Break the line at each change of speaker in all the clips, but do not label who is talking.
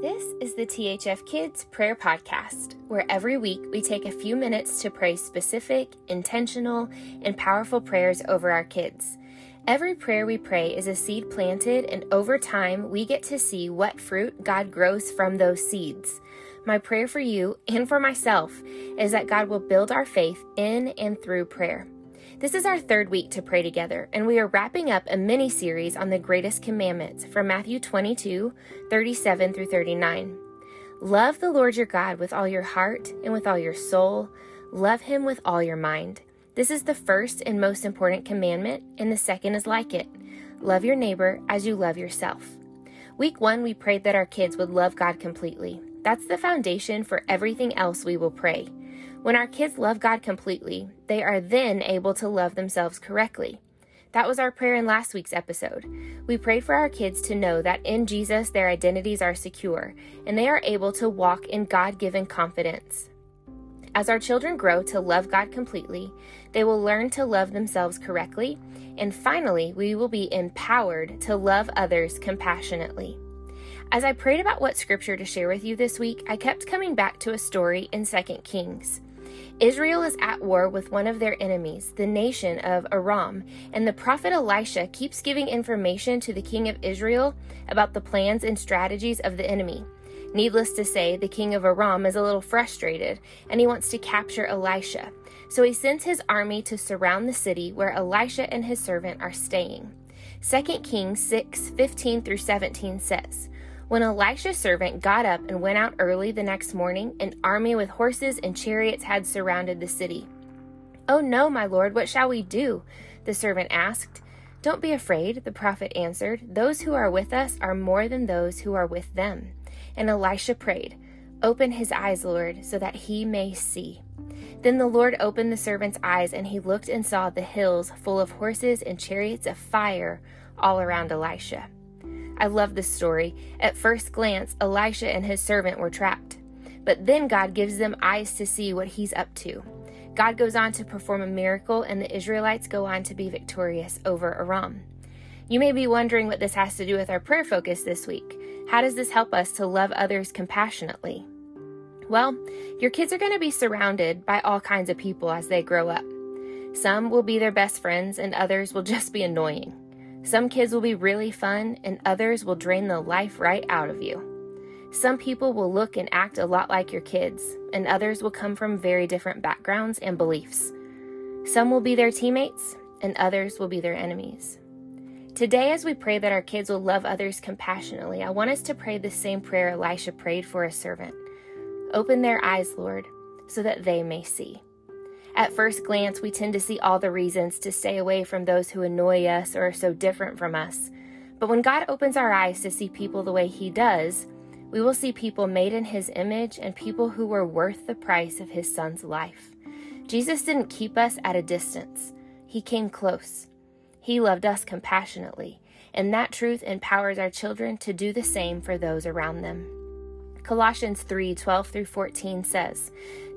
This is the THF Kids Prayer Podcast, where every week we take a few minutes to pray specific, intentional, and powerful prayers over our kids. Every prayer we pray is a seed planted, and over time we get to see what fruit God grows from those seeds. My prayer for you and for myself is that God will build our faith in and through prayer. This is our third week to pray together, and we are wrapping up a mini series on the greatest commandments from Matthew 22 37 through 39. Love the Lord your God with all your heart and with all your soul. Love him with all your mind. This is the first and most important commandment, and the second is like it love your neighbor as you love yourself. Week one, we prayed that our kids would love God completely. That's the foundation for everything else we will pray. When our kids love God completely, they are then able to love themselves correctly. That was our prayer in last week's episode. We prayed for our kids to know that in Jesus their identities are secure and they are able to walk in God given confidence. As our children grow to love God completely, they will learn to love themselves correctly, and finally, we will be empowered to love others compassionately. As I prayed about what scripture to share with you this week, I kept coming back to a story in 2 Kings. Israel is at war with one of their enemies, the nation of Aram, and the prophet Elisha keeps giving information to the king of Israel about the plans and strategies of the enemy. Needless to say, the king of Aram is a little frustrated and he wants to capture Elisha. So he sends his army to surround the city where Elisha and his servant are staying. 2 Kings 6 15 through 17 says, when Elisha's servant got up and went out early the next morning, an army with horses and chariots had surrounded the city. Oh no, my lord, what shall we do? The servant asked. Don't be afraid, the prophet answered. Those who are with us are more than those who are with them. And Elisha prayed, Open his eyes, Lord, so that he may see. Then the Lord opened the servant's eyes, and he looked and saw the hills full of horses and chariots of fire all around Elisha. I love this story. At first glance, Elisha and his servant were trapped. But then God gives them eyes to see what he's up to. God goes on to perform a miracle, and the Israelites go on to be victorious over Aram. You may be wondering what this has to do with our prayer focus this week. How does this help us to love others compassionately? Well, your kids are going to be surrounded by all kinds of people as they grow up. Some will be their best friends, and others will just be annoying. Some kids will be really fun, and others will drain the life right out of you. Some people will look and act a lot like your kids, and others will come from very different backgrounds and beliefs. Some will be their teammates, and others will be their enemies. Today, as we pray that our kids will love others compassionately, I want us to pray the same prayer Elisha prayed for a servant Open their eyes, Lord, so that they may see. At first glance, we tend to see all the reasons to stay away from those who annoy us or are so different from us. But when God opens our eyes to see people the way He does, we will see people made in His image and people who were worth the price of His Son's life. Jesus didn't keep us at a distance, He came close. He loved us compassionately, and that truth empowers our children to do the same for those around them. Colossians 3 12 through 14 says,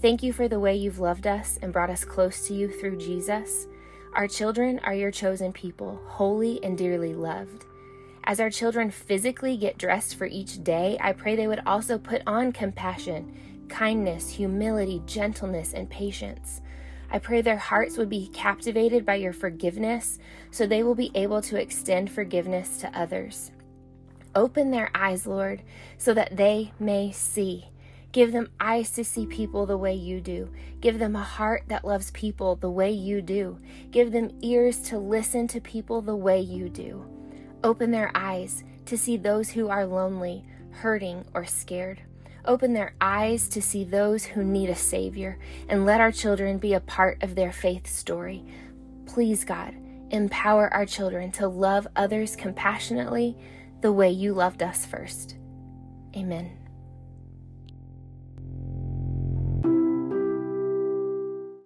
Thank you for the way you've loved us and brought us close to you through Jesus. Our children are your chosen people, holy and dearly loved. As our children physically get dressed for each day, I pray they would also put on compassion, kindness, humility, gentleness, and patience. I pray their hearts would be captivated by your forgiveness so they will be able to extend forgiveness to others. Open their eyes, Lord, so that they may see. Give them eyes to see people the way you do. Give them a heart that loves people the way you do. Give them ears to listen to people the way you do. Open their eyes to see those who are lonely, hurting, or scared. Open their eyes to see those who need a Savior, and let our children be a part of their faith story. Please, God, empower our children to love others compassionately the way you loved us first. Amen.